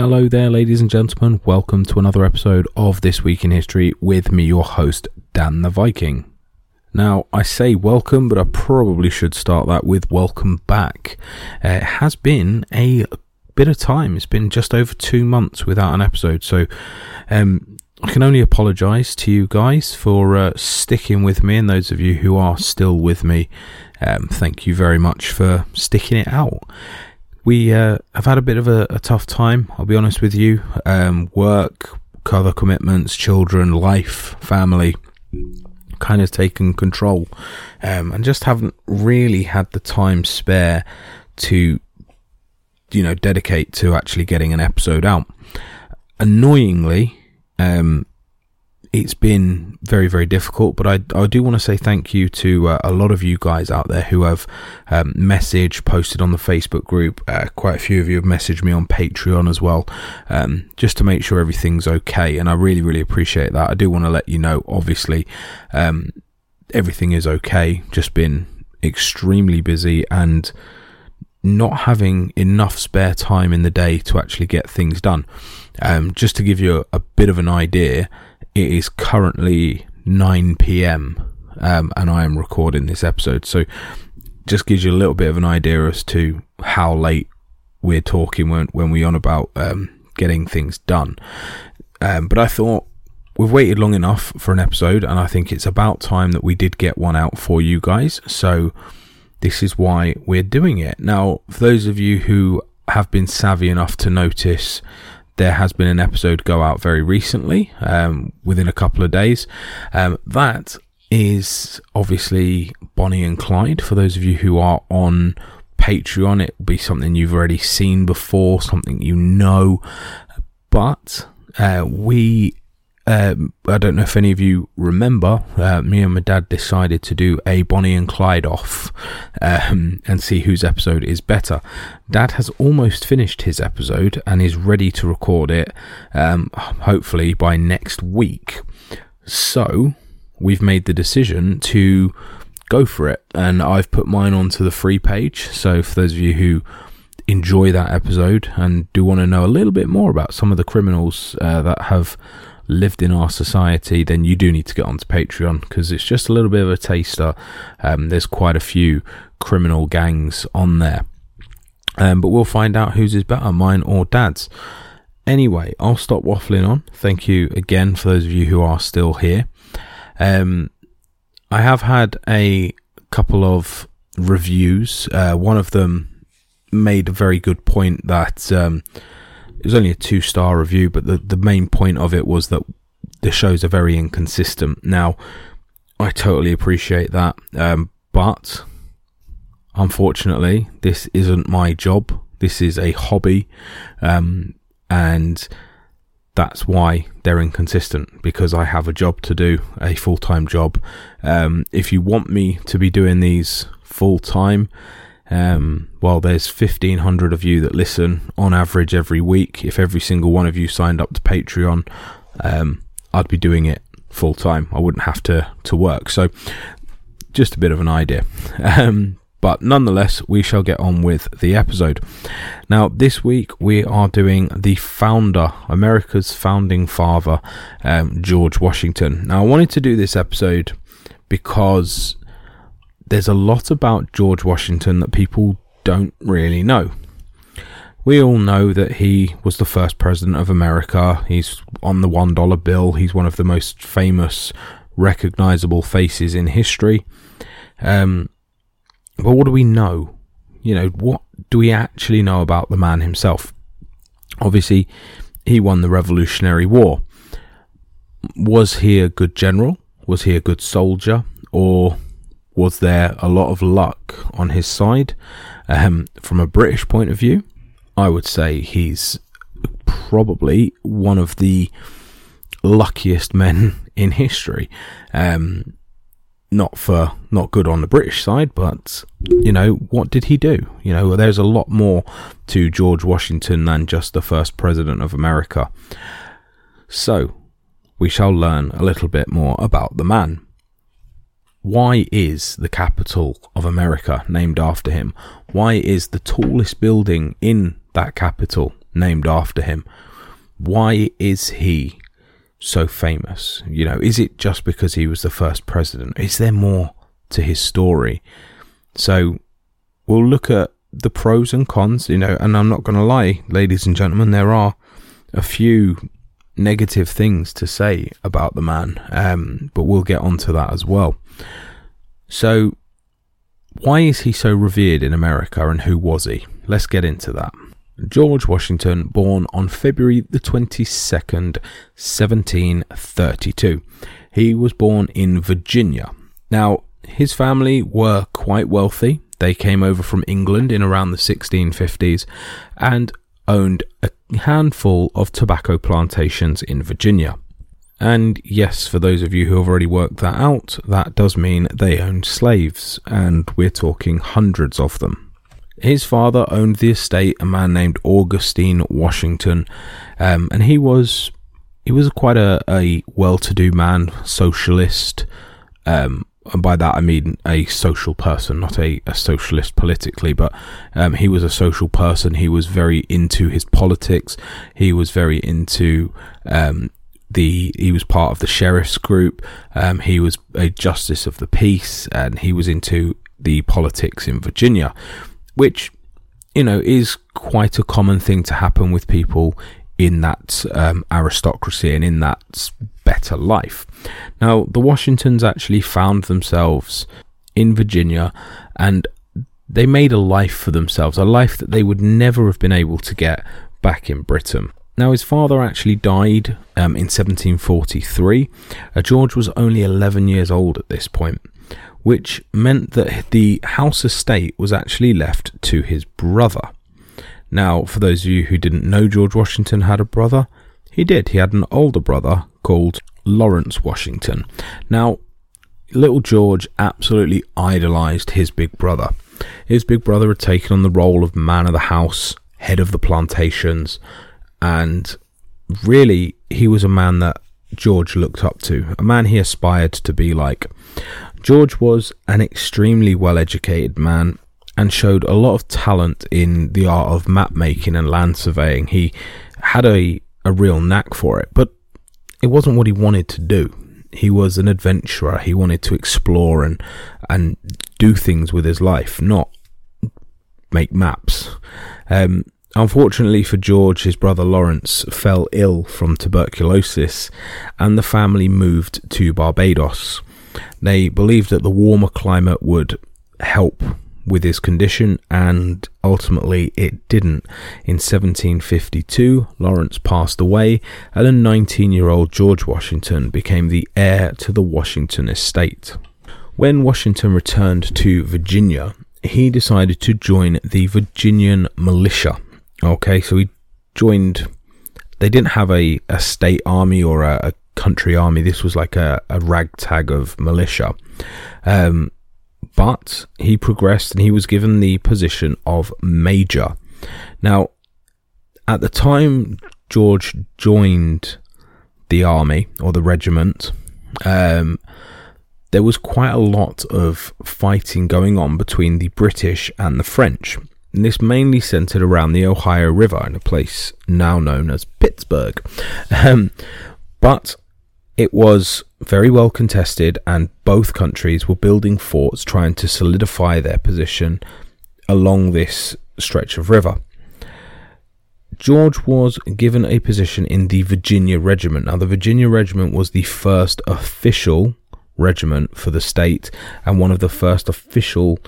Hello there, ladies and gentlemen. Welcome to another episode of This Week in History with me, your host, Dan the Viking. Now, I say welcome, but I probably should start that with welcome back. Uh, it has been a bit of time. It's been just over two months without an episode, so um, I can only apologise to you guys for uh, sticking with me, and those of you who are still with me, um, thank you very much for sticking it out. We uh, have had a bit of a, a, tough time, I'll be honest with you. Um, work, other commitments, children, life, family kind of taken control um, and just haven't really had the time spare to you know dedicate to actually getting an episode out annoyingly um, it's been very very difficult but i, I do want to say thank you to uh, a lot of you guys out there who have um, messaged posted on the facebook group. Uh, quite a few of you have messaged me on patreon as well um, just to make sure everything's okay and i really really appreciate that. I do want to let you know obviously um, everything is okay. Just been extremely busy and not having enough spare time in the day to actually get things done. Um, just to give you a, a bit of an idea it is currently 9 p.m. Um, and I am recording this episode. So just gives you a little bit of an idea as to how late we're talking when, when we're on about um, getting things done. Um, but I thought we've waited long enough for an episode, and I think it's about time that we did get one out for you guys. So this is why we're doing it. Now, for those of you who have been savvy enough to notice there has been an episode go out very recently, um, within a couple of days. Um, that is obviously Bonnie and Clyde. For those of you who are on Patreon, it will be something you've already seen before, something you know. But uh, we um, I don't know if any of you remember, uh, me and my dad decided to do a Bonnie and Clyde off um, and see whose episode is better. Dad has almost finished his episode and is ready to record it, um, hopefully by next week. So we've made the decision to go for it, and I've put mine onto the free page. So for those of you who enjoy that episode and do want to know a little bit more about some of the criminals uh, that have lived in our society, then you do need to get onto Patreon because it's just a little bit of a taster. Um, there's quite a few criminal gangs on there. Um, but we'll find out whose is better, mine or dad's. Anyway, I'll stop waffling on. Thank you again for those of you who are still here. Um, I have had a couple of reviews. Uh, one of them made a very good point that um, it was only a two star review, but the, the main point of it was that the shows are very inconsistent. Now, I totally appreciate that, um, but unfortunately, this isn't my job. This is a hobby, um, and that's why they're inconsistent because I have a job to do, a full time job. Um, if you want me to be doing these full time, um, well, there's 1,500 of you that listen on average every week. If every single one of you signed up to Patreon, um, I'd be doing it full time. I wouldn't have to, to work. So, just a bit of an idea. Um, but nonetheless, we shall get on with the episode. Now, this week we are doing the founder, America's founding father, um, George Washington. Now, I wanted to do this episode because there's a lot about George Washington that people don't really know. We all know that he was the first president of America. He's on the $1 bill. He's one of the most famous, recognizable faces in history. Um, but what do we know? You know, what do we actually know about the man himself? Obviously, he won the Revolutionary War. Was he a good general? Was he a good soldier? Or was there a lot of luck on his side? Um, from a British point of view, I would say he's probably one of the luckiest men in history. Um, not for not good on the British side, but you know what did he do? You know, there's a lot more to George Washington than just the first president of America. So we shall learn a little bit more about the man. Why is the capital of America named after him? Why is the tallest building in that capital named after him. Why is he so famous? You know, is it just because he was the first president? Is there more to his story? So we'll look at the pros and cons, you know, and I'm not going to lie, ladies and gentlemen, there are a few negative things to say about the man, um, but we'll get onto that as well. So, why is he so revered in America and who was he? Let's get into that. George Washington, born on February the 22nd, 1732. He was born in Virginia. Now, his family were quite wealthy. They came over from England in around the 1650s and owned a handful of tobacco plantations in Virginia. And yes, for those of you who have already worked that out, that does mean they owned slaves, and we're talking hundreds of them. His father owned the estate, a man named Augustine Washington, um, and he was he was quite a, a well-to-do man, socialist, um, and by that I mean a social person, not a, a socialist politically, but um, he was a social person. He was very into his politics. He was very into um, the. He was part of the sheriff's group. Um, he was a justice of the peace, and he was into the politics in Virginia, which you know is quite a common thing to happen with people in that um, aristocracy and in that better life. Now, the Washingtons actually found themselves in Virginia and they made a life for themselves, a life that they would never have been able to get back in Britain. Now, his father actually died um, in 1743. Uh, George was only 11 years old at this point, which meant that the house estate was actually left to his brother. Now, for those of you who didn't know George Washington had a brother, he did. He had an older brother called Lawrence Washington. Now, little George absolutely idolized his big brother. His big brother had taken on the role of man of the house, head of the plantations, and really he was a man that George looked up to, a man he aspired to be like. George was an extremely well educated man and showed a lot of talent in the art of map making and land surveying. He had a, a real knack for it, but it wasn't what he wanted to do. He was an adventurer. He wanted to explore and and do things with his life, not make maps. Um, unfortunately for George, his brother Lawrence fell ill from tuberculosis, and the family moved to Barbados. They believed that the warmer climate would help with his condition, and ultimately it didn't. In 1752, Lawrence passed away, and a 19 year old George Washington became the heir to the Washington estate. When Washington returned to Virginia, he decided to join the Virginian militia. Okay, so he joined, they didn't have a, a state army or a, a country army, this was like a, a ragtag of militia. Um, but he progressed and he was given the position of major. Now, at the time George joined the army or the regiment, um, there was quite a lot of fighting going on between the British and the French. And this mainly centered around the Ohio River in a place now known as Pittsburgh. Um, but it was very well contested, and both countries were building forts trying to solidify their position along this stretch of river. George was given a position in the Virginia Regiment. Now, the Virginia Regiment was the first official regiment for the state and one of the first official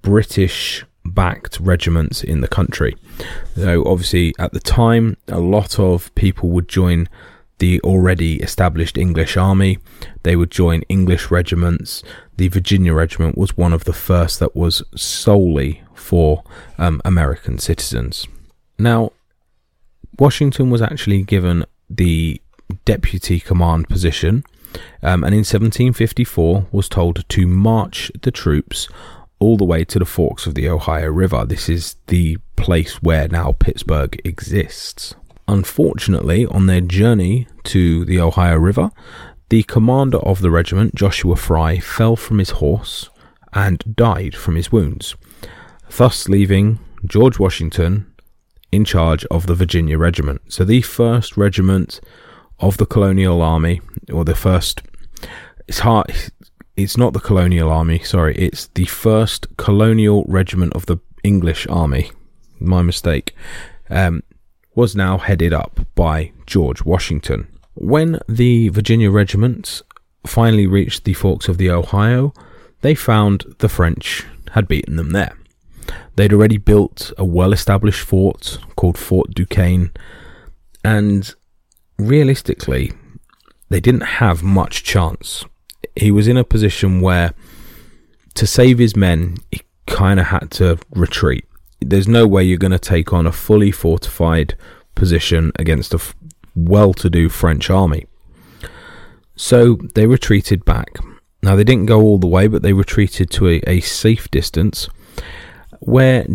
British backed regiments in the country. So, obviously, at the time, a lot of people would join the already established English army. They would join English regiments. The Virginia Regiment was one of the first that was solely for um, American citizens. Now, Washington was actually given the deputy command position, um, and in 1754 was told to march the troops all the way to the forks of the Ohio River. This is the place where now Pittsburgh exists. Unfortunately, on their journey to the Ohio River, the commander of the regiment, Joshua Fry, fell from his horse and died from his wounds, thus leaving George Washington in charge of the Virginia Regiment. So the first regiment of the colonial army, or the first, it's hard, it's not the colonial army, sorry, it's the first colonial regiment of the English army. My mistake. Um, was now headed up by George Washington. When the Virginia regiments finally reached the forks of the Ohio, they found the French had beaten them there. They'd already built a well established fort called Fort Duquesne, and realistically, they didn't have much chance. He was in a position where, to save his men, he kind of had to retreat. There's no way you're going to take on a fully fortified position against a f- well to do French army. So they retreated back. Now, they didn't go all the way, but they retreated to a, a safe distance where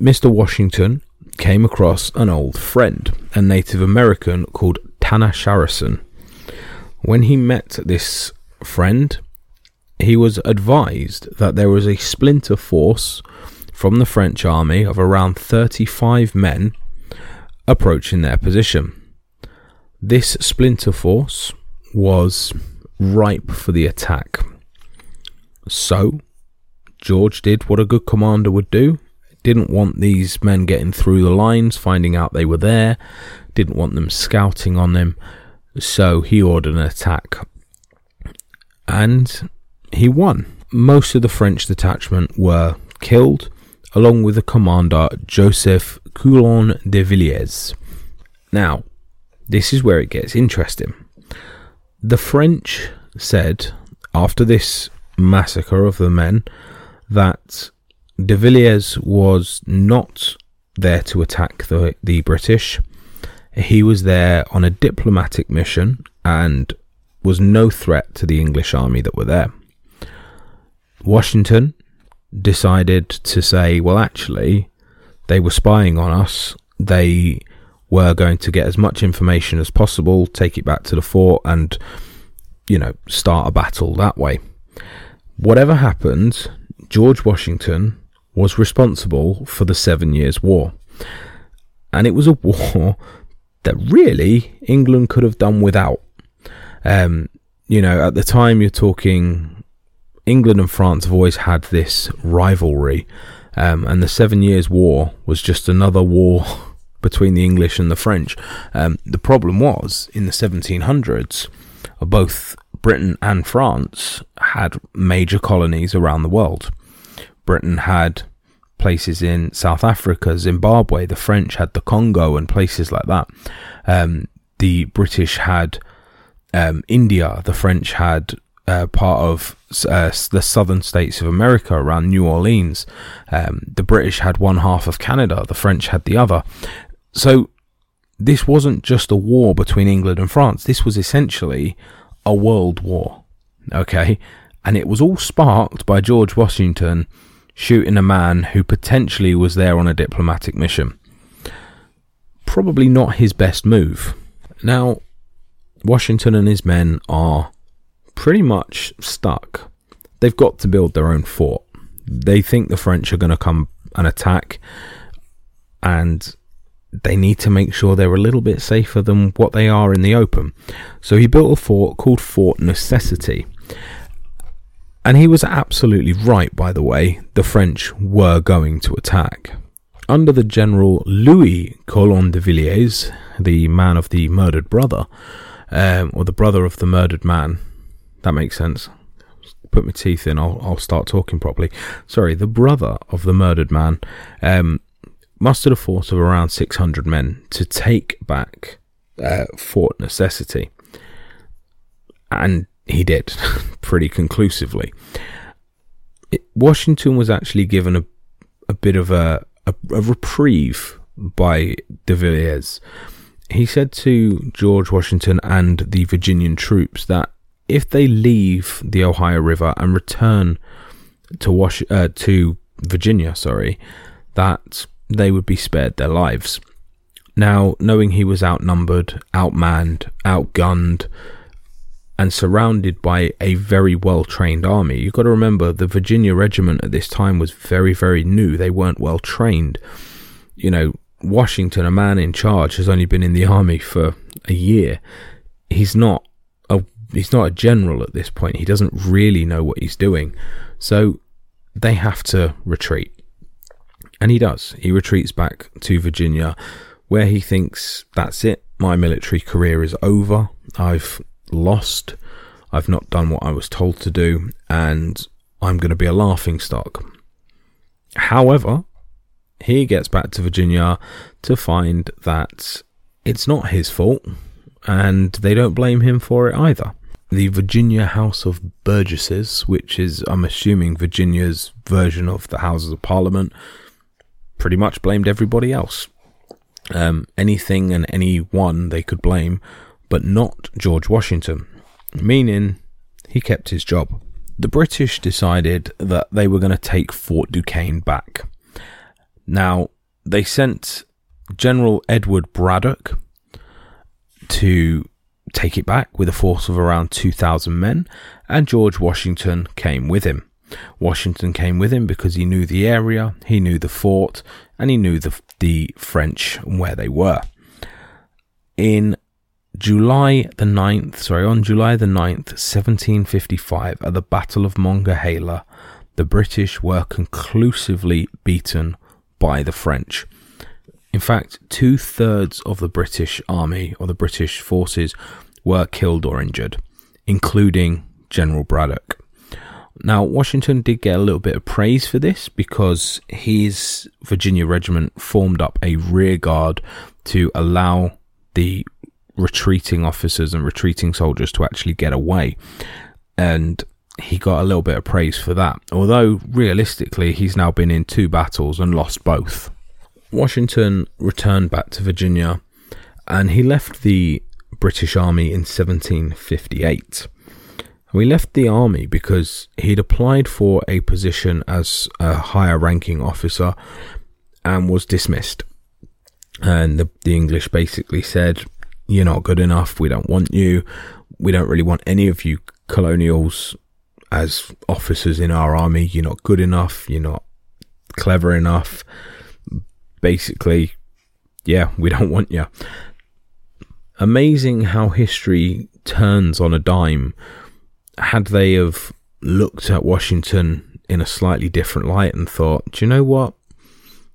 Mr. Washington came across an old friend, a Native American called Tanacharison. When he met this friend, he was advised that there was a splinter force from the French army of around 35 men approaching their position. This splinter force was ripe for the attack. So, George did what a good commander would do. Didn't want these men getting through the lines, finding out they were there. Didn't want them scouting on them. So he ordered an attack. And he won. Most of the French detachment were killed, along with the commander Joseph Coulon de Villiers. Now, this is where it gets interesting. The French said after this massacre of the men that de Villiers was not there to attack the, the British. He was there on a diplomatic mission and was no threat to the English army that were there. Washington decided to say, well, actually, they were spying on us. They were going to get as much information as possible, take it back to the fort, and, you know, start a battle that way. Whatever happened, George Washington was responsible for the Seven Years' War. And it was a war that really England could have done without. Um, you know, at the time you're talking, England and France have always had this rivalry, um, and the Seven Years' War was just another war between the English and the French. Um, the problem was in the 1700s, both Britain and France had major colonies around the world. Britain had places in South Africa, Zimbabwe. The French had the Congo and places like that. Um, the British had um, India. The French had uh, part of uh, the southern states of America around New Orleans. Um, the British had one half of Canada. The French had the other. So this wasn't just a war between England and France. This was essentially a world war. Okay. And it was all sparked by George Washington shooting a man who potentially was there on a diplomatic mission. Probably not his best move. Now, Washington and his men are pretty much stuck. They've got to build their own fort. They think the French are going to come and attack, and they need to make sure they're a little bit safer than what they are in the open. So he built a fort called Fort Necessity. And he was absolutely right, by the way, the French were going to attack. Under the General Louis Coulon de Villiers, the man of the murdered brother, um, or the brother of the murdered man, that makes sense. Put my teeth in, I'll, I'll start talking properly. Sorry, the brother of the murdered man um, mustered a force of around 600 men to take back uh, Fort Necessity. And he did pretty conclusively. It, Washington was actually given a, a bit of a, a, a reprieve by de Villiers. He said to George Washington and the Virginian troops that if they leave the Ohio River and return to Wash uh, to Virginia, sorry, that they would be spared their lives. Now, knowing he was outnumbered, outmanned, outgunned, and surrounded by a very well trained army. You've got to remember the Virginia regiment at this time was very, very new. They weren't well trained. You know, Washington, a man in charge, has only been in the army for a year. He's not he's not a general at this point. He doesn't really know what he's doing. So they have to retreat. And he does. He retreats back to Virginia where he thinks that's it. My military career is over. I've lost. I've not done what I was told to do and I'm going to be a laughing stock. However, he gets back to Virginia to find that it's not his fault and they don't blame him for it either. The Virginia House of Burgesses, which is, I'm assuming, Virginia's version of the Houses of Parliament, pretty much blamed everybody else. Um, anything and anyone they could blame, but not George Washington, meaning he kept his job. The British decided that they were going to take Fort Duquesne back. Now, they sent General Edward Braddock to take it back with a force of around 2,000 men, and George Washington came with him. Washington came with him because he knew the area, he knew the fort, and he knew the, the French and where they were. In July the 9th, sorry, on July the 9th, 1755, at the Battle of Monongahela, the British were conclusively beaten by the French. In fact, two thirds of the British army or the British forces were killed or injured, including General Braddock. Now, Washington did get a little bit of praise for this because his Virginia regiment formed up a rear guard to allow the retreating officers and retreating soldiers to actually get away. And he got a little bit of praise for that. Although, realistically, he's now been in two battles and lost both. Washington returned back to Virginia and he left the British Army in 1758. We left the army because he'd applied for a position as a higher ranking officer and was dismissed. And the, the English basically said, You're not good enough. We don't want you. We don't really want any of you colonials as officers in our army. You're not good enough. You're not clever enough basically, yeah, we don't want you. Amazing how history turns on a dime. Had they have looked at Washington in a slightly different light and thought, do you know what?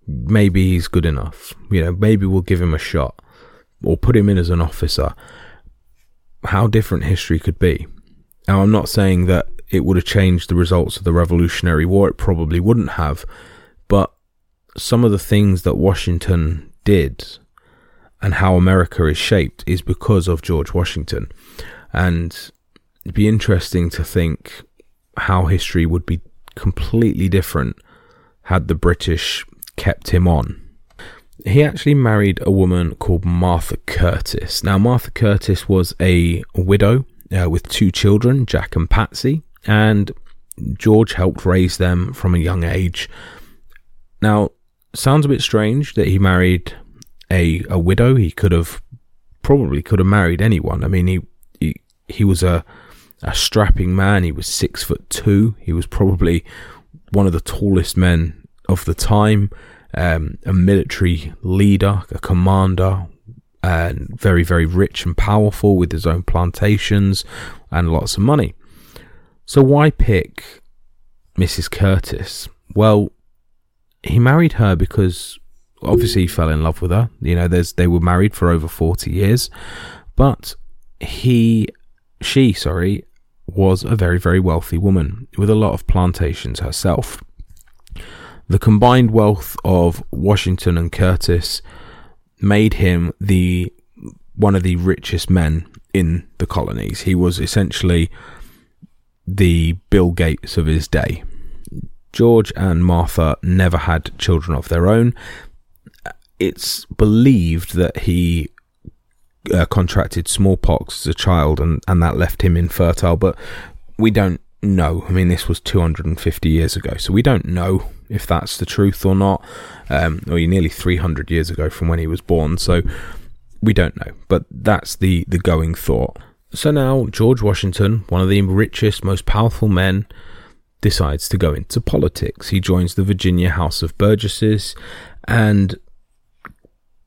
Maybe he's good enough. You know, maybe we'll give him a shot or put him in as an officer. How different history could be. Now, I'm not saying that it would have changed the results of the Revolutionary War. It probably wouldn't have. Some of the things that Washington did and how America is shaped is because of George Washington. And it'd be interesting to think how history would be completely different had the British kept him on. He actually married a woman called Martha Curtis. Now, Martha Curtis was a widow uh, with two children, Jack and Patsy, and George helped raise them from a young age. Now, sounds a bit strange that he married a a widow. He could have probably could have married anyone. I mean, he he, he was a a strapping man. He was six foot two. He was probably one of the tallest men of the time. Um, a military leader, a commander, and very very rich and powerful with his own plantations and lots of money. So why pick Mrs. Curtis? Well, he married her because obviously he fell in love with her. You know, there's they were married for over 40 years, but he she, sorry, was a very very wealthy woman with a lot of plantations herself. The combined wealth of Washington and Curtis made him the one of the richest men in the colonies. He was essentially the Bill Gates of his day. George and Martha never had children of their own. It's believed that he uh, contracted smallpox as a child and, and that left him infertile, but we don't know. I mean, this was 250 years ago, so we don't know if that's the truth or not, um, or nearly 300 years ago from when he was born, so we don't know. But that's the, the going thought. So now, George Washington, one of the richest, most powerful men decides to go into politics. He joins the Virginia House of Burgesses and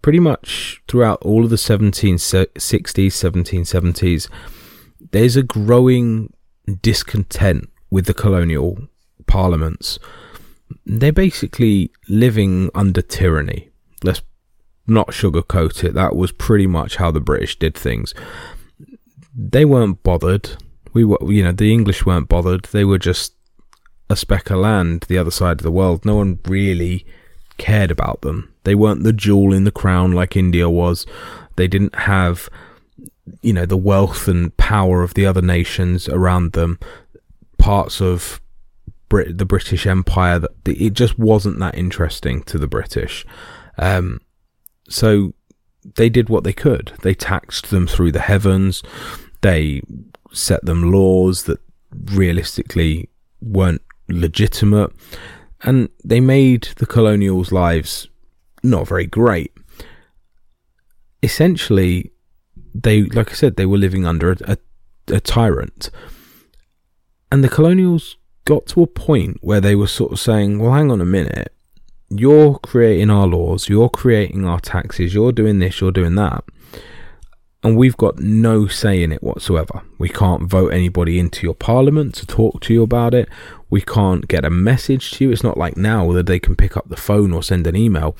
pretty much throughout all of the 1760s, 1770s, there's a growing discontent with the colonial parliaments. They're basically living under tyranny. Let's not sugarcoat it. That was pretty much how the British did things. They weren't bothered. We were, you know, the English weren't bothered. They were just a speck of land the other side of the world. No one really cared about them. They weren't the jewel in the crown like India was. They didn't have, you know, the wealth and power of the other nations around them. Parts of Brit- the British Empire that it just wasn't that interesting to the British. Um, so they did what they could. They taxed them through the heavens. They set them laws that realistically weren't legitimate. And they made the colonials' lives not very great. Essentially, they, like I said, they were living under a, a, a tyrant. And the colonials got to a point where they were sort of saying, well, hang on a minute. You're creating our laws, you're creating our taxes, you're doing this, you're doing that. And we've got no say in it whatsoever. We can't vote anybody into your parliament to talk to you about it. We can't get a message to you. It's not like now that they can pick up the phone or send an email.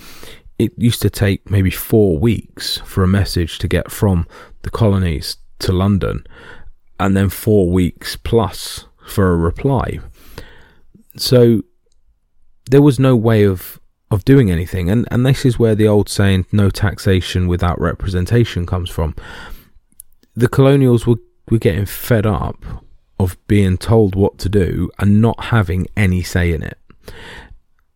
It used to take maybe four weeks for a message to get from the colonies to London, and then four weeks plus for a reply. So there was no way of of doing anything, and and this is where the old saying "no taxation without representation" comes from. The colonials were were getting fed up of being told what to do and not having any say in it.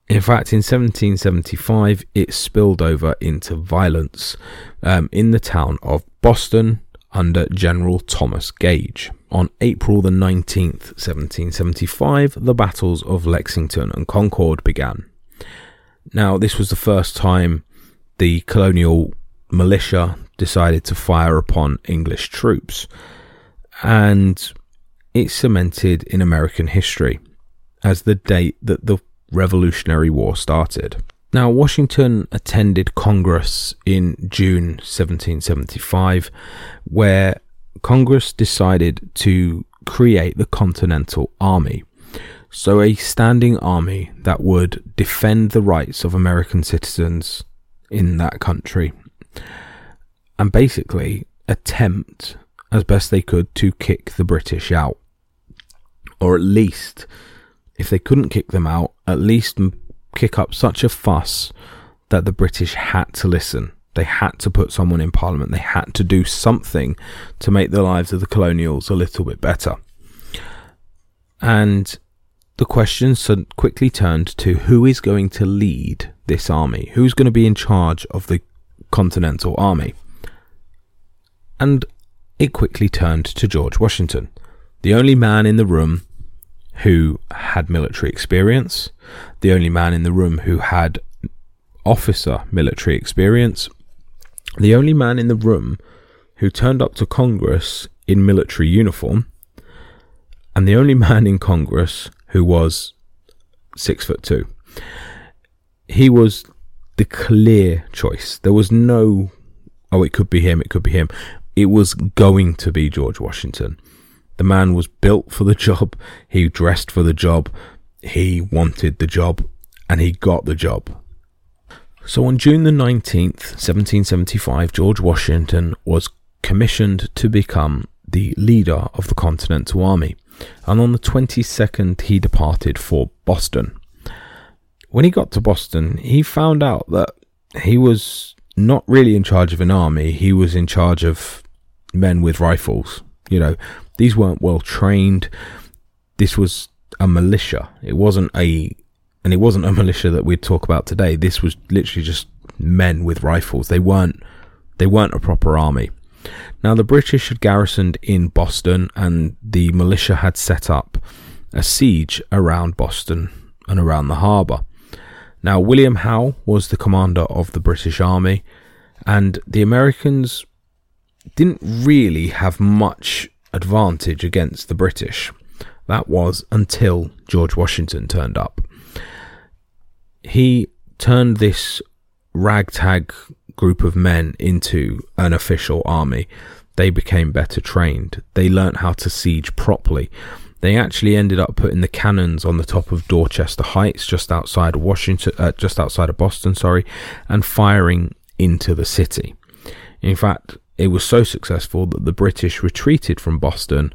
In fact, in 1775, it spilled over into violence um, in the town of Boston under General Thomas Gage. On April the 19th, 1775, the battles of Lexington and Concord began. Now, this was the first time the colonial militia decided to fire upon English troops, and it cemented in American history as the date that the Revolutionary War started. Now, Washington attended Congress in June 1775, where Congress decided to create the Continental Army. So, a standing army that would defend the rights of American citizens in that country and basically attempt as best they could to kick the British out. Or at least, if they couldn't kick them out, at least kick up such a fuss that the British had to listen. They had to put someone in Parliament. They had to do something to make the lives of the colonials a little bit better. And the question quickly turned to who is going to lead this army? Who's going to be in charge of the Continental Army? And it quickly turned to George Washington, the only man in the room who had military experience, the only man in the room who had officer military experience, the only man in the room who turned up to Congress in military uniform, and the only man in Congress who was six foot two. He was the clear choice. There was no, oh, it could be him, it could be him. It was going to be George Washington. The man was built for the job, he dressed for the job, he wanted the job, and he got the job. So on June the 19th, 1775, George Washington was commissioned to become the leader of the Continental Army and on the 22nd he departed for Boston. When he got to Boston, he found out that he was not really in charge of an army, he was in charge of men with rifles. You know, these weren't well trained. This was a militia. It wasn't a and it wasn't a militia that we'd talk about today. This was literally just men with rifles. They weren't they weren't a proper army. Now, the British had garrisoned in Boston and the militia had set up a siege around Boston and around the harbour. Now, William Howe was the commander of the British Army, and the Americans didn't really have much advantage against the British. That was until George Washington turned up. He turned this ragtag group of men into an official army. They became better trained. They learnt how to siege properly. They actually ended up putting the cannons on the top of Dorchester Heights, just outside Washington, uh, just outside of Boston, sorry, and firing into the city. In fact, it was so successful that the British retreated from Boston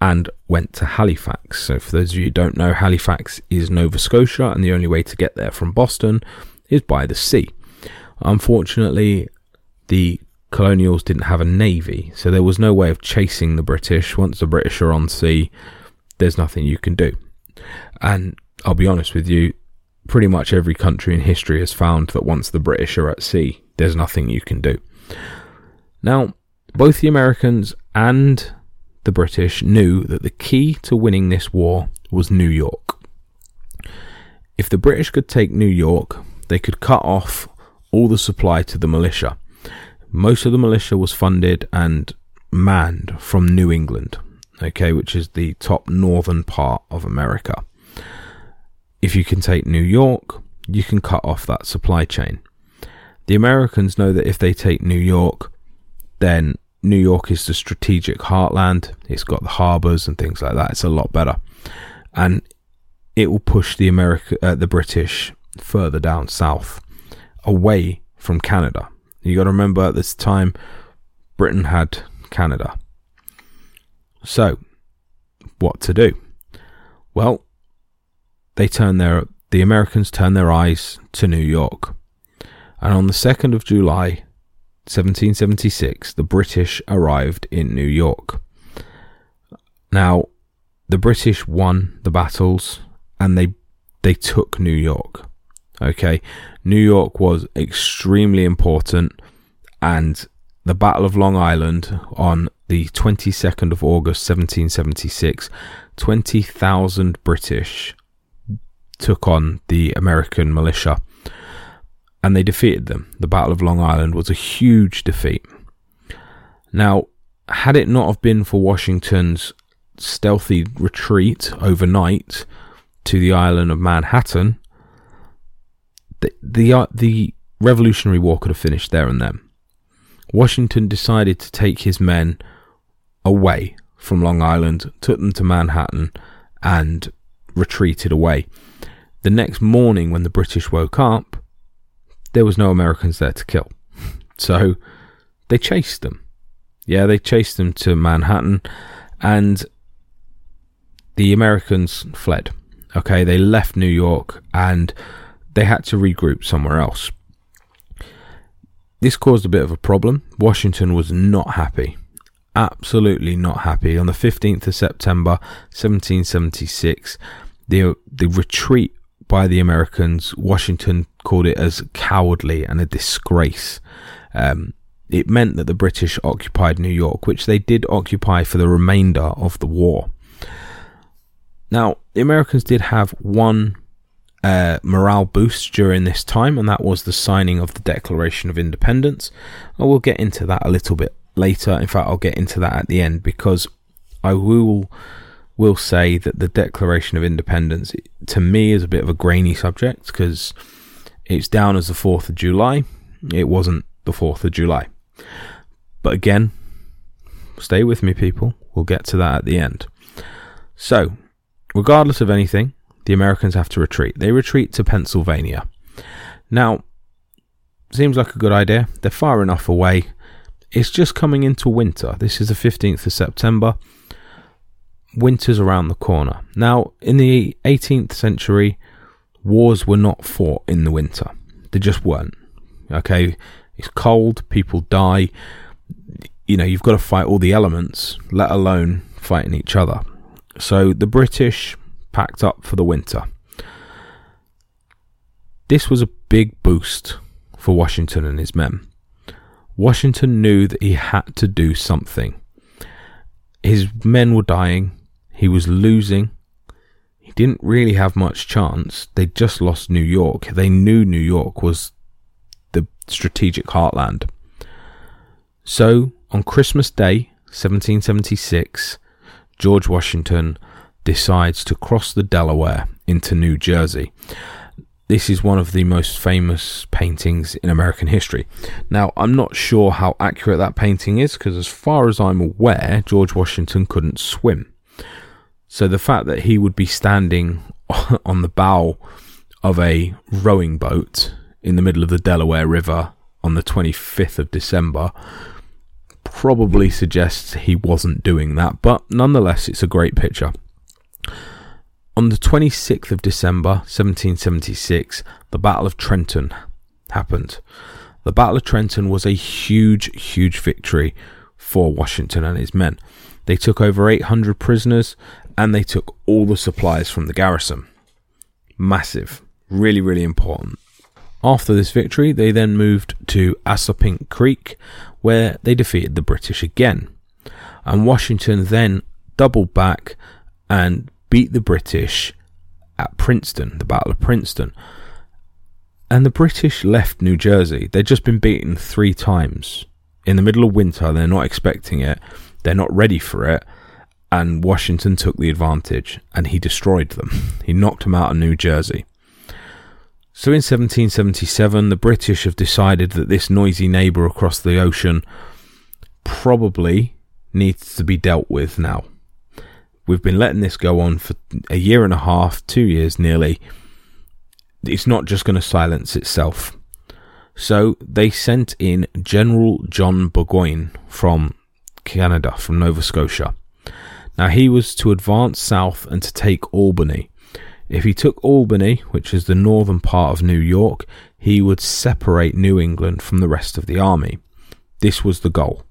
and went to Halifax. So, for those of you who don't know, Halifax is Nova Scotia, and the only way to get there from Boston is by the sea. Unfortunately, the colonials didn't have a navy, so there was no way of chasing the British. Once the British are on sea, there's nothing you can do. And I'll be honest with you, pretty much every country in history has found that once the British are at sea, there's nothing you can do. Now, both the Americans and the British knew that the key to winning this war was New York. If the British could take New York, they could cut off all the supply to the militia. Most of the militia was funded and manned from New England, okay, which is the top northern part of America. If you can take New York, you can cut off that supply chain. The Americans know that if they take New York, then New York is the strategic heartland. It's got the harbors and things like that. It's a lot better, and it will push the America, uh, the British, further down south, away from Canada. You got to remember at this time, Britain had Canada. So, what to do? Well, they turn their the Americans turn their eyes to New York. And on the 2nd of July 1776, the British arrived in New York. Now, the British won the battles and they they took New York. Okay, New York was extremely important and the Battle of Long Island on the 22nd of August 1776, 20,000 British took on the American militia and they defeated them. The Battle of Long Island was a huge defeat. Now, had it not have been for Washington's stealthy retreat overnight to the island of Manhattan, the the, uh, the Revolutionary War could have finished there and then. Washington decided to take his men away from Long Island, took them to Manhattan, and retreated away. The next morning, when the British woke up, there was no Americans there to kill. So they chased them. Yeah, they chased them to Manhattan, and the Americans fled. Okay, they left New York and they had to regroup somewhere else. This caused a bit of a problem. Washington was not happy. Absolutely not happy. On the 15th of September 1776, the, the retreat by the Americans, Washington called it as cowardly and a disgrace. Um, it meant that the British occupied New York, which they did occupy for the remainder of the war. Now, the Americans did have one uh, morale boost during this time, and that was the signing of the Declaration of Independence. I will get into that a little bit later. In fact, I'll get into that at the end because I will will say that the Declaration of Independence to me is a bit of a grainy subject because it's down as the 4th of July. It wasn't the 4th of July. But again, stay with me, people. We'll get to that at the end. So, regardless of anything, the Americans have to retreat. They retreat to Pennsylvania. Now, seems like a good idea. They're far enough away. It's just coming into winter. This is the 15th of September. Winter's around the corner. Now, in the 18th century, wars were not fought in the winter. They just weren't. Okay, it's cold, people die. You know, you've got to fight all the elements, let alone fighting each other. So the British packed up for the winter. This was a big boost for Washington and his men. Washington knew that he had to do something. His men were dying, he was losing. He didn't really have much chance. They just lost New York. They knew New York was the strategic heartland. So, on Christmas Day, 1776, George Washington decides to cross the Delaware into New Jersey. this is one of the most famous paintings in American history. Now, I'm not sure how accurate that painting is because, as far as I'm aware, George Washington couldn't swim. So the fact that he would be standing on the bow of a rowing boat in the middle of the Delaware River on the 25th of December probably suggests he wasn't doing that, but nonetheless, it's a great picture. On the 26th of December 1776, the Battle of Trenton happened. The Battle of Trenton was a huge, huge victory for Washington and his men. They took over 800 prisoners and they took all the supplies from the garrison. Massive, really, really important. After this victory, they then moved to Assunpink Creek, where they defeated the British again. And Washington then doubled back and beat the British at Princeton, the Battle of Princeton. And the British left New Jersey. They'd just been beaten three times. In the middle of winter, they're not expecting it, they're not ready for it. And Washington took the advantage and he destroyed them. He knocked them out of New Jersey. So in 1777, the British have decided that this noisy neighbour across the ocean probably needs to be dealt with now. We've been letting this go on for a year and a half, two years nearly. It's not just going to silence itself. So they sent in General John Burgoyne from Canada, from Nova Scotia. Now he was to advance south and to take Albany. If he took Albany, which is the northern part of New York, he would separate New England from the rest of the army. This was the goal.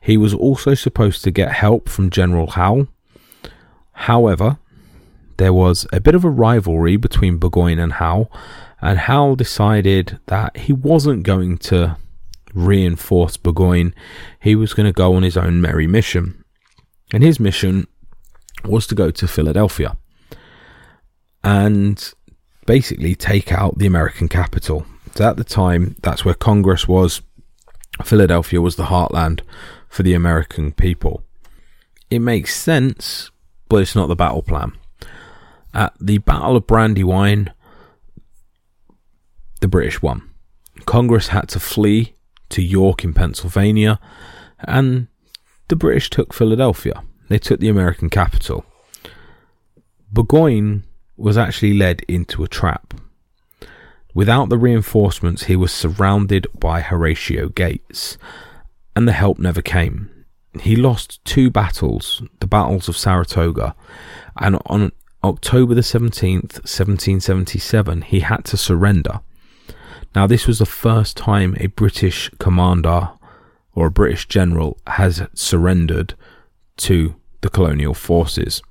He was also supposed to get help from General Howe, However, there was a bit of a rivalry between Burgoyne and Howe, and Howe decided that he wasn't going to reinforce Burgoyne, he was going to go on his own merry mission. And his mission was to go to Philadelphia and basically take out the American capital. So at the time, that's where Congress was. Philadelphia was the heartland for the American people. It makes sense but it's not the battle plan. At the Battle of Brandywine, the British won. Congress had to flee to York in Pennsylvania, and the British took Philadelphia. They took the American capital. Burgoyne was actually led into a trap. Without the reinforcements, he was surrounded by Horatio Gates, and the help never came he lost two battles, the battles of Saratoga, and on October the 17th, 1777, he had to surrender. Now, this was the first time a British commander or a British general has surrendered to the colonial forces.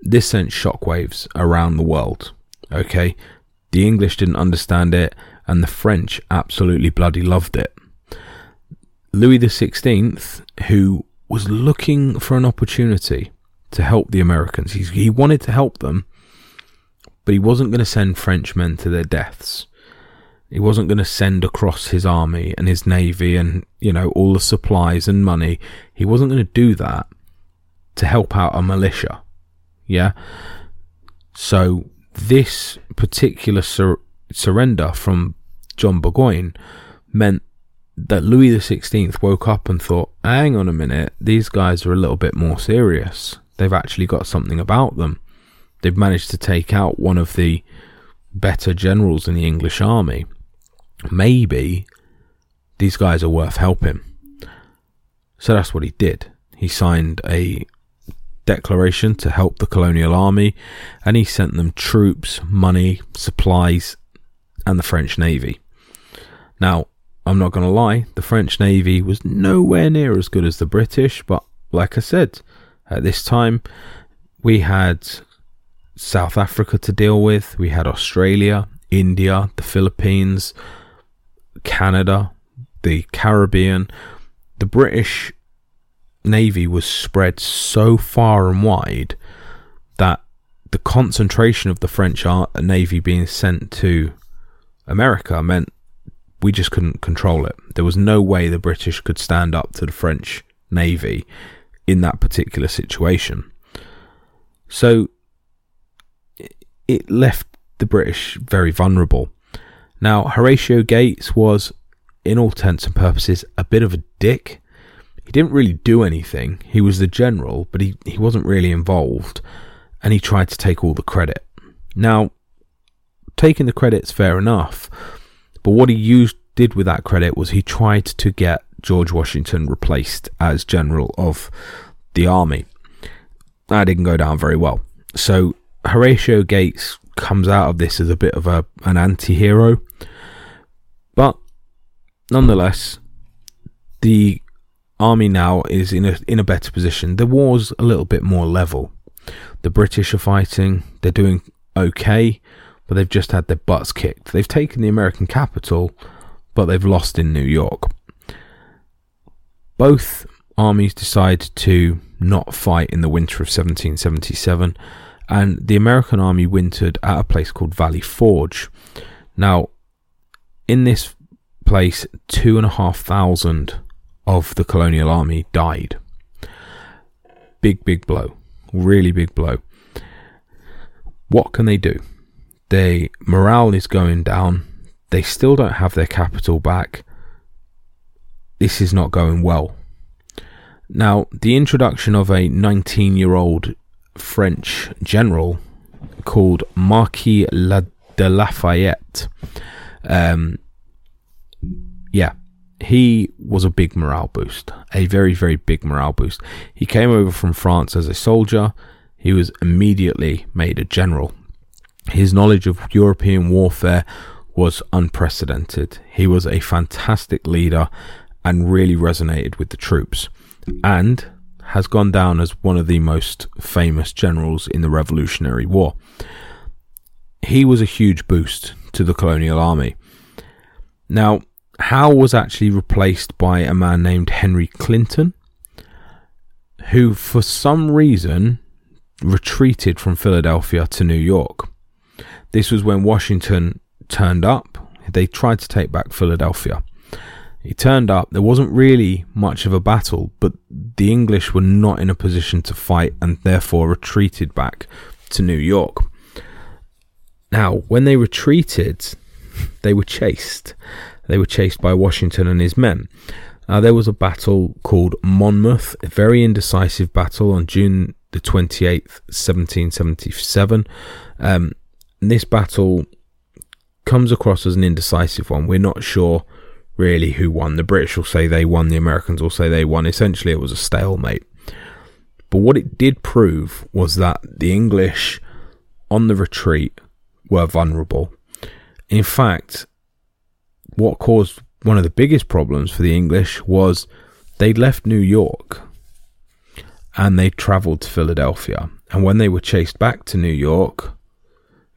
This sent shockwaves around the world. Okay, the English didn't understand it, and the French absolutely bloody loved it. Louis XVI, who was looking for an opportunity to help the Americans, He's, he wanted to help them, but he wasn't going to send Frenchmen to their deaths. He wasn't going to send across his army and his navy and, you know, all the supplies and money. He wasn't going to do that to help out a militia. Yeah. So this particular sur- surrender from John Burgoyne meant that Louis XVI woke up and thought, hang on a minute, these guys are a little bit more serious. They've actually got something about them. They've managed to take out one of the better generals in the English army. Maybe these guys are worth helping. So that's what he did. He signed a declaration to help the colonial army and he sent them troops, money, supplies, and the French Navy. Now, I'm not going to lie, the French Navy was nowhere near as good as the British, but like I said, at this time we had South Africa to deal with, we had Australia, India, the Philippines, Canada, the Caribbean. The British Navy was spread so far and wide that the concentration of the French Navy being sent to America meant we just couldn't control it. There was no way the British could stand up to the French Navy in that particular situation. So it left the British very vulnerable. Now, Horatio Gates was, in all intents and purposes, a bit of a dick. He didn't really do anything. He was the general, but he, he wasn't really involved, and he tried to take all the credit. Now, taking the credit's fair enough, but what he used did with that credit was he tried to get George Washington replaced as general of the army. That didn't go down very well. So Horatio Gates comes out of this as a bit of a an anti-hero. But nonetheless, the army now is in a in a better position. The war's a little bit more level. The British are fighting, they're doing okay, but they've just had their butts kicked. They've taken the American capital, but they've lost in New York. Both armies decide to not fight in the winter of 1777 and the American army wintered at a place called Valley Forge. Now, in this place, two and a half thousand of the colonial army died. Big, big blow. Really big blow. What can they do? Their morale is going down. They still don't have their capital back. This is not going well. Now, the introduction of a 19 year old French general called Marquis La de Lafayette. Um, yeah, he was a big morale boost, a very, very big morale boost. He came over from France as a soldier. He was immediately made a general. His knowledge of European warfare was unprecedented. He was a fantastic leader and really resonated with the troops. And has gone down as one of the most famous generals in the Revolutionary War. He was a huge boost to the colonial army. Now, Howe was actually replaced by a man named Henry Clinton, who for some reason retreated from Philadelphia to New York. This was when Washington turned up. They tried to take back Philadelphia. He turned up. There wasn't really much of a battle, but the English were not in a position to fight and therefore retreated back to New York. Now, when they retreated, they were chased. They were chased by Washington and his men. Uh, there was a battle called Monmouth, a very indecisive battle on June the 28th, 1777. Um, this battle comes across as an indecisive one. We're not sure really who won. The British will say they won, the Americans will say they won. Essentially, it was a stalemate. But what it did prove was that the English on the retreat were vulnerable. In fact, what caused one of the biggest problems for the English was they left New York and they travelled to Philadelphia. And when they were chased back to New York,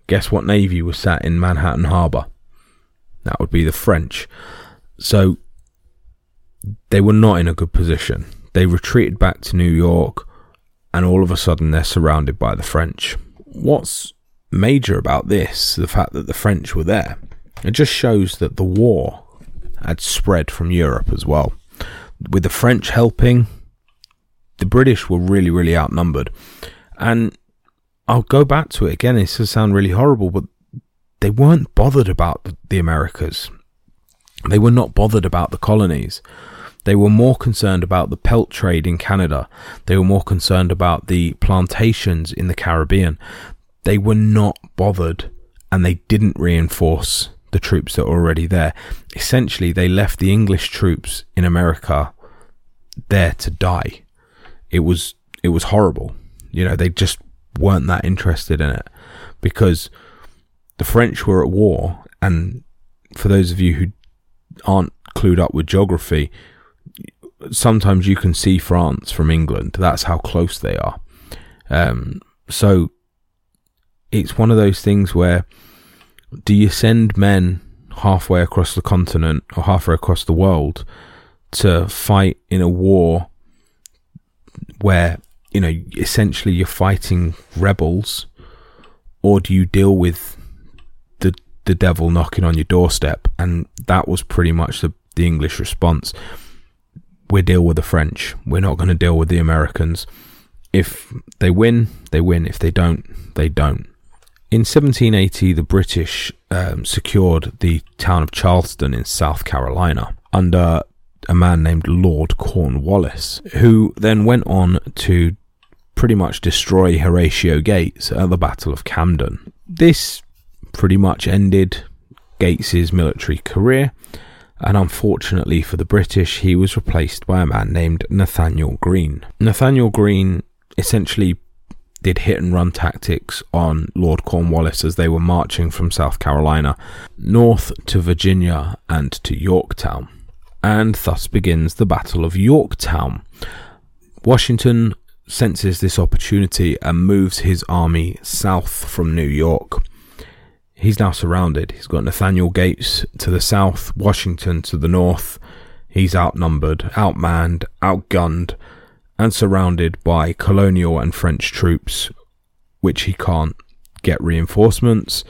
guess what navy was sat in Manhattan Harbour? That would be the French. So they were not in a good position. They retreated back to New York, and all of a sudden they're surrounded by the French. What's major about this, the fact that the French were there, it just shows that the war had spread from Europe as well. With the French helping, the British were really, really outnumbered. And I'll go back to it again, this will sound really horrible, but they weren't bothered about the Americas. They were not bothered about the colonies. They were more concerned about the pelt trade in Canada. They were more concerned about the plantations in the Caribbean. They were not bothered and they didn't reinforce the troops that were already there. Essentially, they left the English troops in America there to die. It was it was horrible. You know, they just weren't that interested in it because the French were at war and for those of you who aren't clued up with geography, sometimes you can see France from England. That's how close they are. Um, so it's one of those things where do you send men halfway across the continent or halfway across the world to fight in a war where you know essentially you're fighting rebels or do you deal with the the devil knocking on your doorstep, and that was pretty much the, the English response. We deal with the French. We're not going to deal with the Americans. If they win, they win. If they don't, they don't. In 1780, the British um, secured the town of Charleston in South Carolina under a man named Lord Cornwallis, who then went on to pretty much destroy Horatio Gates at the Battle of Camden. This pretty much ended Gates's military career, and unfortunately for the British, he was replaced by a man named Nathaniel Greene. Nathaniel Greene essentially did hit and run tactics on Lord Cornwallis as they were marching from South Carolina north to Virginia and to Yorktown. And thus begins the Battle of Yorktown. Washington senses this opportunity and moves his army south from New York. He's now surrounded. He's got Nathaniel Gates to the south, Washington to the north. He's outnumbered, outmanned, outgunned, and surrounded by colonial and French troops, which he can't get reinforcements.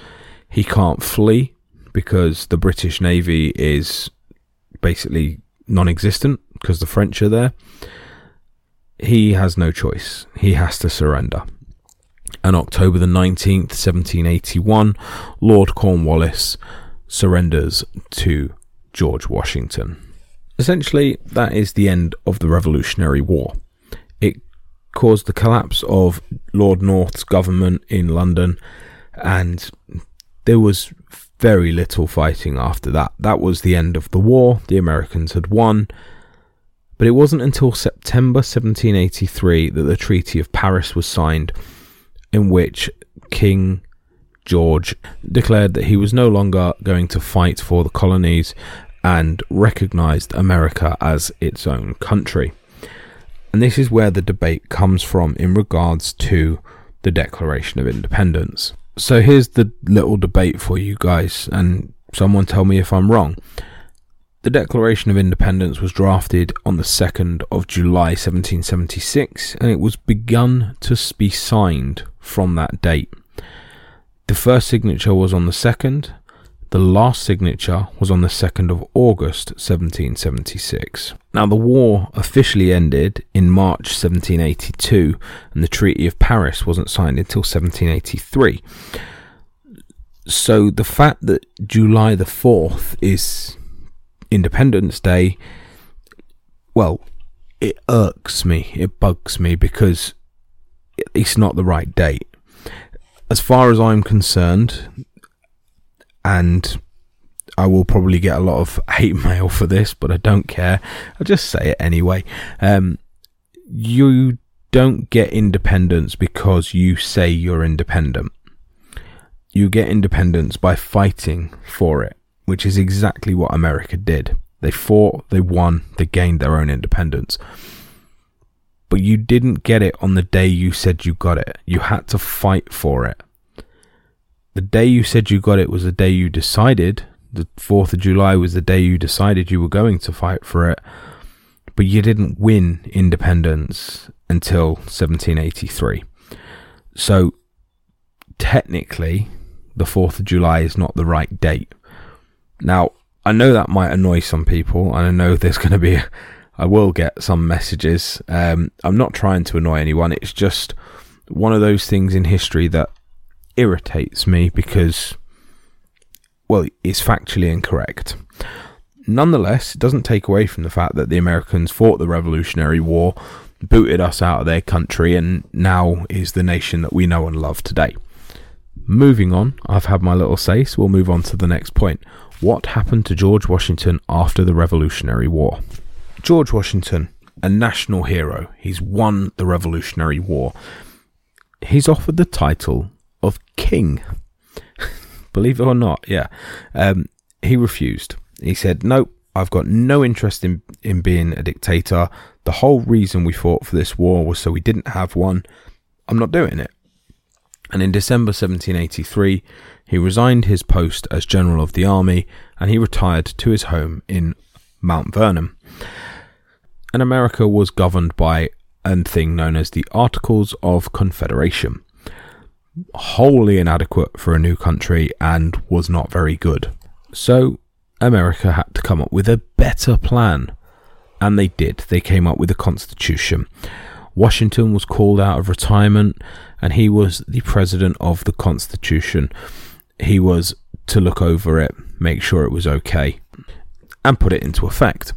He can't flee because the British Navy is basically non existent because the French are there. He has no choice. He has to surrender. On October the 19th, 1781, Lord Cornwallis surrenders to George Washington. Essentially, that is the end of the Revolutionary War It caused the collapse of Lord North's government in London, and there was very little fighting after that. That was the end of the war. The Americans had won. But it wasn't until September 1783 that the Treaty of Paris was signed, in which King George declared that he was no longer going to fight for the colonies and recognized America as its own country. And this is where the debate comes from in regards to the Declaration of Independence. So here's the little debate for you guys, and someone tell me if I'm wrong. The Declaration of Independence was drafted on the 2nd of July 1776 and it was begun to be signed from that date. The first signature was on the 2nd, the last signature was on the 2nd of August 1776. Now, the war officially ended in March 1782, and the Treaty of Paris wasn't signed until 1783. So, the fact that July the 4th is Independence Day, well, it irks me, it bugs me because it's not the right date. As far as I'm concerned, and I will probably get a lot of hate mail for this, but I don't care. I'll just say it anyway. Um, you don't get independence because you say you're independent. You get independence by fighting for it, which is exactly what America did. They fought, they won, they gained their own independence. But you didn't get it on the day you said you got it. You had to fight for it the day you said you got it was the day you decided. The 4th of July was the day you decided you were going to fight for it. But you didn't win independence until 1783. So, technically, the 4th of July is not the right date. Now, I know that might annoy some people, and I know there's going to be, I will get some messages. Um, I'm not trying to annoy anyone, it's just one of those things in history that irritates me because, well, it's factually incorrect. Nonetheless, it doesn't take away from the fact that the Americans fought the Revolutionary War, booted us out of their country, and now is the nation that we know and love today. Moving on, I've had my little say, so we'll move on to the next point. What happened to George Washington after the Revolutionary War? George Washington, a national hero, he's won the Revolutionary War. He's offered the title of king. Believe it or not, yeah. Um, he refused. He said, "Nope, I've got no interest in in being a dictator. The whole reason we fought for this war was so we didn't have one. I'm not doing it." And in December 1783, he resigned his post as general of the army and he retired to his home in Mount Vernon. And America was governed by a thing known as the Articles of Confederation wholly inadequate for a new country and was not very good. So America had to come up with a better plan. And they did. They came up with a constitution. Washington was called out of retirement and he was the president of the Constitution. He was to look over it, make sure it was okay, and put it into effect.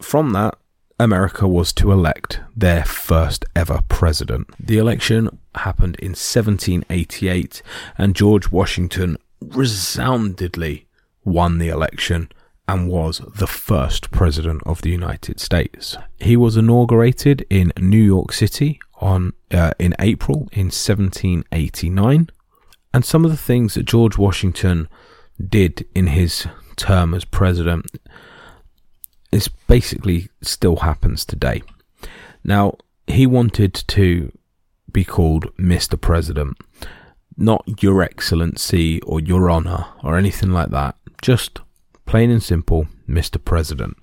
From that, America was to elect their first ever president. The election happened in 1788, and George Washington resoundingly won the election and was the first president of the United States. He was inaugurated in New York City on uh, in April in 1789, and some of the things that George Washington did in his term as president is basically still happens today. Now, he wanted to be called Mr. President, not Your Excellency or Your Honour or anything like that. Just plain and simple, Mr. President.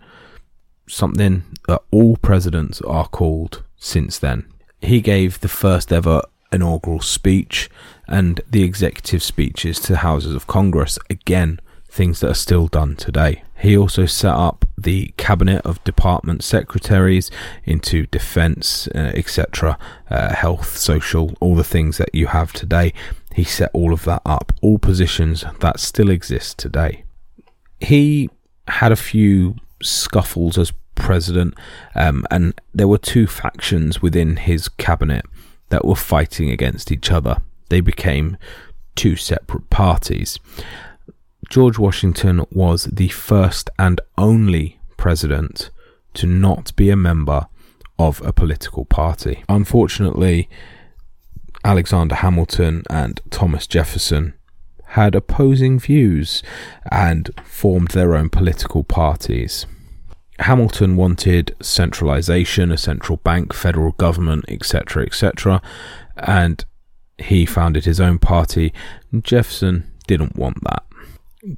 Something that all presidents are called since then. He gave the first ever inaugural speech and the executive speeches to houses of Congress. Again, things that are still done today. He also set up the cabinet of department secretaries into defense, uh, etc., uh, health, social, all the things that you have today. He set all of that up, all positions that still exist today. He had a few scuffles as president, um, and there were two factions within his cabinet that were fighting against each other. They became two separate parties. George Washington was the first and only president to not be a member of a political party. Unfortunately, Alexander Hamilton and Thomas Jefferson had opposing views and formed their own political parties. Hamilton wanted centralization, a central bank, federal government, etc., etc., and he founded his own party. Jefferson didn't want that.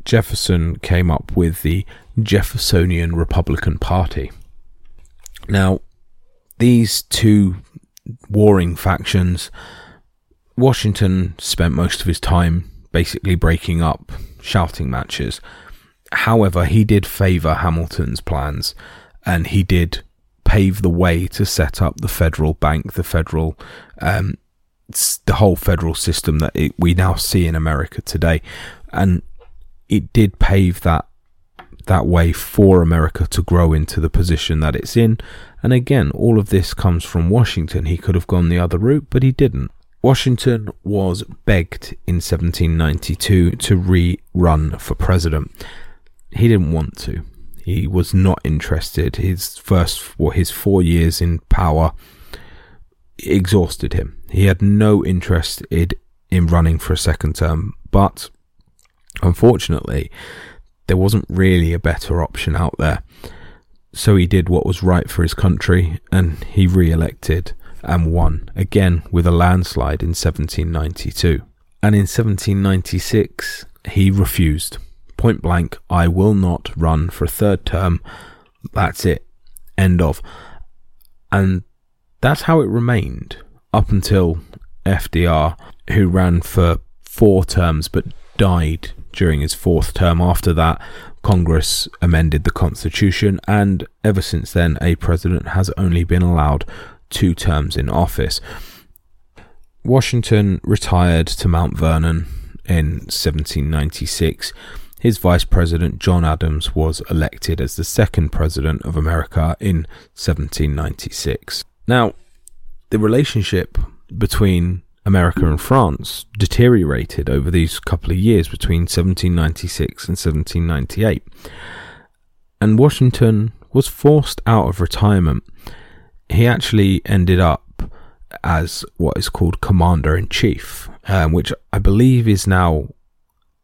Jefferson came up with the Jeffersonian Republican Party. Now, these two warring factions, Washington spent most of his time basically breaking up shouting matches. However, he did favour Hamilton's plans and he did pave the way to set up the federal bank, the federal, um, the whole federal system that it, we now see in America today. And it did pave that that way for America to grow into the position that it's in. And again, all of this comes from Washington. He could have gone the other route, but he didn't. Washington was begged in 1792 to re-run for president. He didn't want to. He was not interested. His first, or his four years in power, exhausted him. He had no interest in, in running for a second term. But Unfortunately, there wasn't really a better option out there. So he did what was right for his country and he re elected and won again with a landslide in 1792. And in 1796, he refused. Point blank, I will not run for a third term. That's it. End of. And that's how it remained up until FDR, who ran for four terms but died during his fourth term. After that, Congress amended the Constitution, and ever since then, a president has only been allowed two terms in office. Washington retired to Mount Vernon in 1796. His vice president, John Adams, was elected as the second president of America in 1796. Now, the relationship between America and France deteriorated over these couple of years between 1796 and 1798. And Washington was forced out of retirement. He actually ended up as what is called Commander in Chief, um, which I believe is now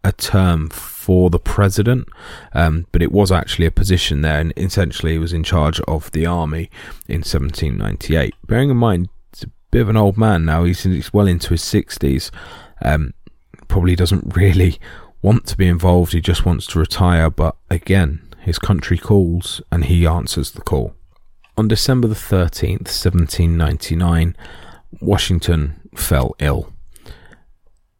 a term for the president, um, but it was actually a position there, and essentially he was in charge of the army in 1798. Bearing in mind, bit of an old man now. He's, he's well into his 60s. Um, probably doesn't really want to be involved. He just wants to retire. But again, his country calls and he answers the call. On December the 13th, 1799, Washington fell ill.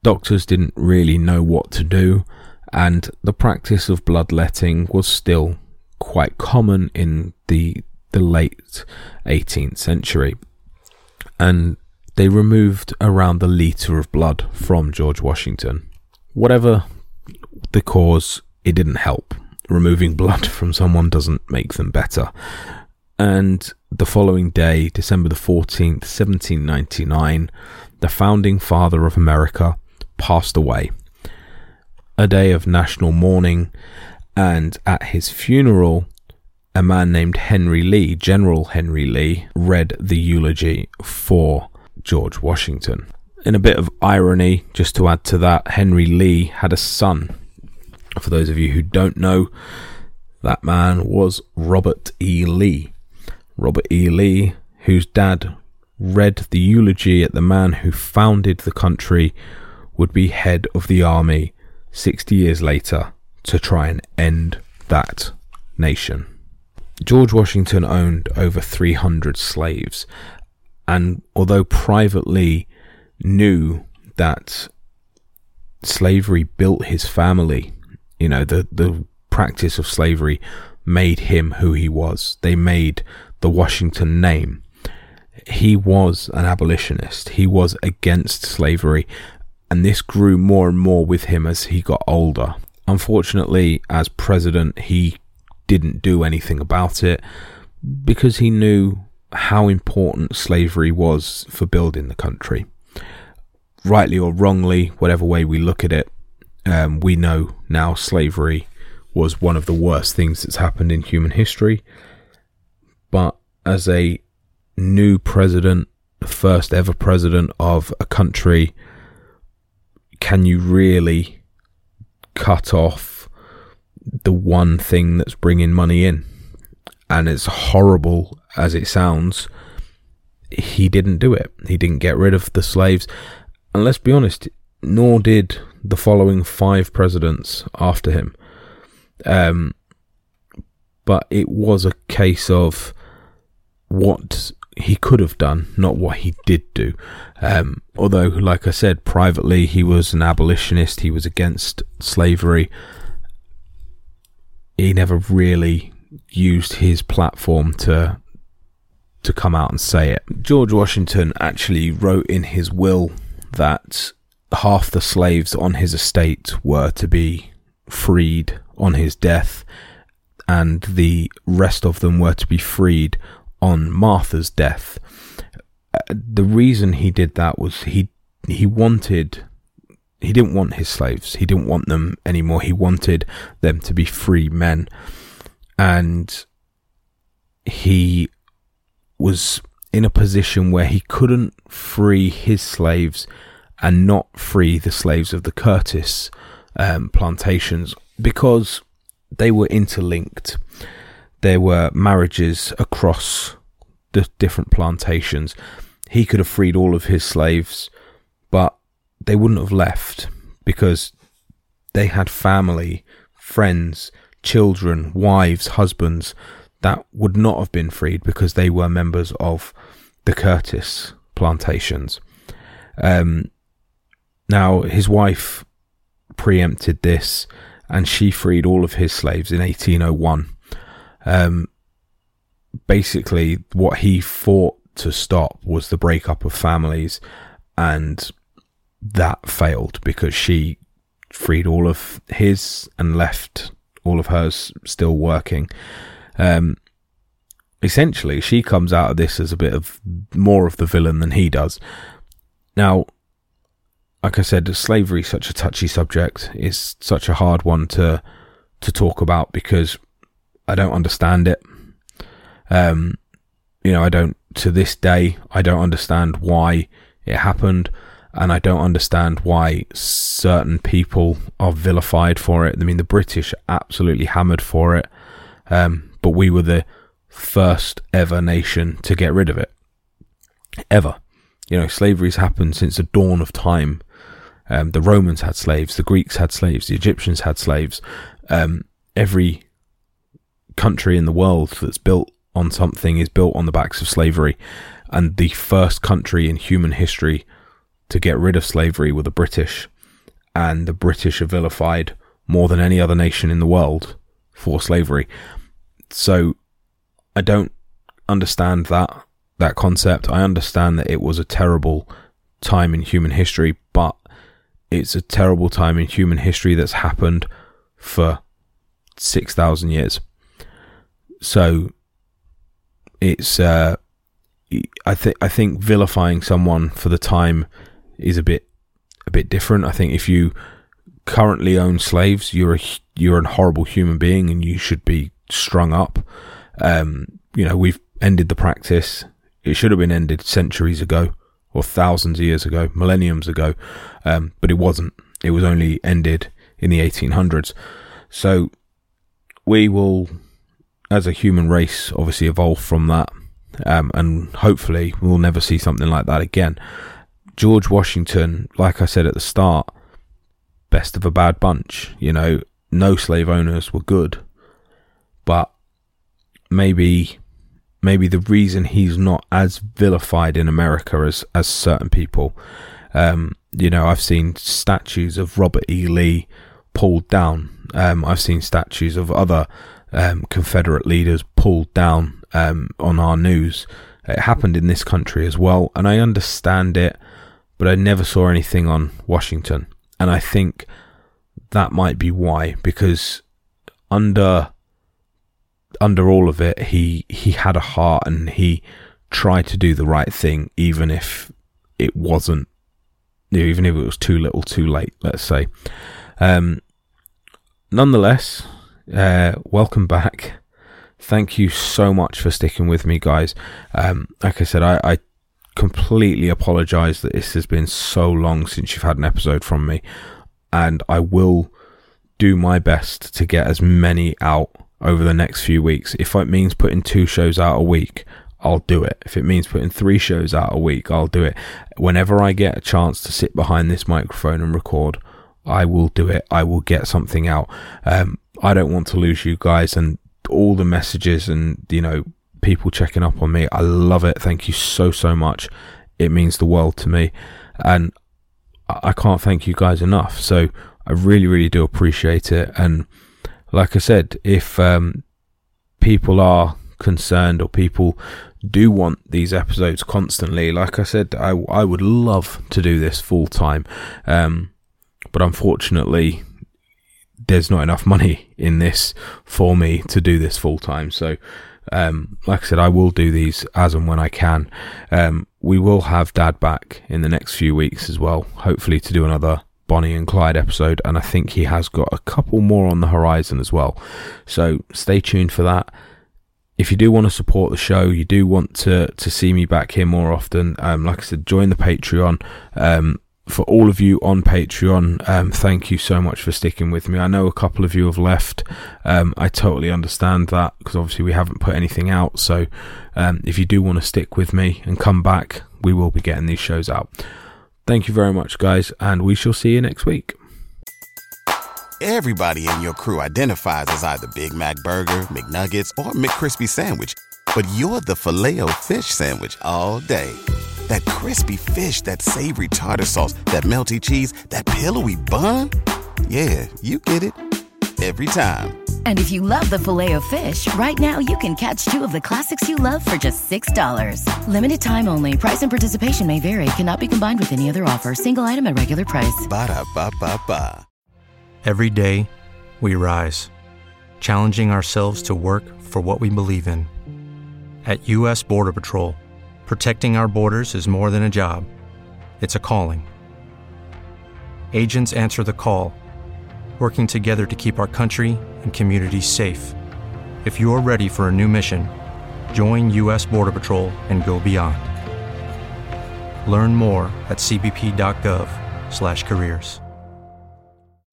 Doctors didn't really know what to do, and the practice of bloodletting was still quite common in the, the late 18th century. And they removed around the litre of blood from George Washington. Whatever the cause, it didn't help. Removing blood from someone doesn't make them better. And the following day, December the 14th, 1799, the founding father of America passed away. A day of national mourning, and at his funeral, a man named Henry Lee, General Henry Lee, read the eulogy for George Washington. In a bit of irony, just to add to that, Henry Lee had a son. For those of you who don't know, that man was Robert E. Lee. Robert E. Lee, whose dad read the eulogy at the man who founded the country, would be head of the army 60 years later to try and end that nation. George Washington owned over 300 slaves, and although privately knew that slavery built his family, you know, the, the practice of slavery made him who he was. They made the Washington name. He was an abolitionist. He was against slavery, and this grew more and more with him as he got older. Unfortunately, as president, he didn't do anything about it because he knew how important slavery was for building the country. Rightly or wrongly, whatever way we look at it, um, we know now slavery was one of the worst things that's happened in human history. But as a new president, the first ever president of a country, can you really cut off the one thing that's bringing money in? And as horrible as it sounds, he didn't do it. He didn't get rid of the slaves. And let's be honest, nor did the following five presidents after him. Um, but it was a case of what he could have done, not what he did do. Um, although, like I said, privately he was an abolitionist, he was against slavery. He never really used his platform to to come out and say it. George Washington actually wrote in his will that half the slaves on his estate were to be freed on his death, and the rest of them were to be freed on Martha's death. Uh, the reason he did that was he he wanted he didn't want his slaves. He didn't want them anymore. He wanted them to be free men. And he was in a position where he couldn't free his slaves and not free the slaves of the Custis um, plantations because they were interlinked. There were marriages across the different plantations. He could have freed all of his slaves, but they wouldn't have left because they had family, friends, children, wives, husbands that would not have been freed because they were members of the Custis plantations. Um, now, his wife preempted this and she freed all of his slaves in 1801. Um, basically, what he fought to stop was the breakup of families, and that failed because she freed all of his and left all of hers still working. Um, essentially, she comes out of this as a bit of more of the villain than he does. Now, like I said, slavery is such a touchy subject. It's such a hard one to to talk about because I don't understand it. Um, you know, I don't to this day. I don't understand why it happened, and I don't understand why certain people are vilified for it. I mean, the British absolutely hammered for it, um, but we were the first ever nation to get rid of it. Ever. You know, slavery's happened since the dawn of time um, the Romans had slaves, the Greeks had slaves, the Egyptians had slaves. Um, every country in the world that's built on something is built on the backs of slavery. And the first country in human history to get rid of slavery were the British. And the British are vilified more than any other nation in the world for slavery. So I don't understand that. that concept. I understand that it was a terrible time in human history, but it's a terrible time in human history that's happened for 6,000 years. So it's, uh, I think, I think vilifying someone for the time is a bit, a bit different. I think if you currently own slaves, you're a, you're a horrible human being and you should be strung up. Um, you know, we've ended the practice. It should have been ended centuries ago or thousands of years ago, millenniums ago, um, but it wasn't. It was only ended in the 1800s. So we will, as a human race, obviously evolve from that, um, and hopefully we'll never see something like that again. George Washington, like I said at the start, best of a bad bunch. You know, no slave owners were good, but maybe maybe the reason he's not as vilified in America as as certain people. Um, you know, I've seen statues of Robert E. Lee pulled down. Um, I've seen statues of other um, Confederate leaders pulled down um, on our news. It happened in this country as well, and I understand it, but I never saw anything on Washington. And I think that might be why, because under under all of it, he he had a heart and he tried to do the right thing, even if it wasn't, even if it was too little, too late. Let's say. Um, nonetheless, uh, welcome back. Thank you so much for sticking with me, guys. Um, like I said, I, I completely apologize that this has been so long since you've had an episode from me, and I will do my best to get as many out over the next few weeks. If it means putting two shows out a week, I'll do it. If it means putting three shows out a week, I'll do it. Whenever I get a chance to sit behind this microphone and record, I will do it. I will get something out. Um, I don't want to lose you guys and all the messages and, you know, people checking up on me. I love it. Thank you so, so much. It means the world to me. And I can't thank you guys enough. So I really, really do appreciate it. And, like I said, if um, people are concerned or people do want these episodes constantly, like I said, I, I would love to do this full time. Um, but unfortunately, there's not enough money in this for me to do this full time. So, um, like I said, I will do these as and when I can. Um, we will have Dad back in the next few weeks as well, hopefully to do another Bonnie and Clyde episode, and I think he has got a couple more on the horizon as well. So stay tuned for that. If you do want to support the show, you do want to to see me back here more often. Um, like I said, join the Patreon. Um, for all of you on Patreon, um, thank you so much for sticking with me. I know a couple of you have left. Um, I totally understand that because obviously we haven't put anything out. So um, if you do want to stick with me and come back, we will be getting these shows out. Thank you very much, guys, and we shall see you next week. Everybody in your crew identifies as either Big Mac Burger, McNuggets, or McCrispy Sandwich, but you're the Filet-O-Fish Sandwich all day. That crispy fish, that savory tartar sauce, that melty cheese, that pillowy bun. Yeah, you get it every time. And if you love the Filet-O-Fish, right now you can catch two of the classics you love for just $6. Limited time only. Price and participation may vary. Cannot be combined with any other offer. Single item at regular price. Ba da ba ba ba. Every day, we rise, challenging ourselves to work for what we believe in. At U.S. Border Patrol, protecting our borders is more than a job, it's a calling. Agents answer the call working together to keep our country and communities safe. If you're ready for a new mission, join U.S. Border Patrol and go beyond. Learn more at cbp.gov/careers.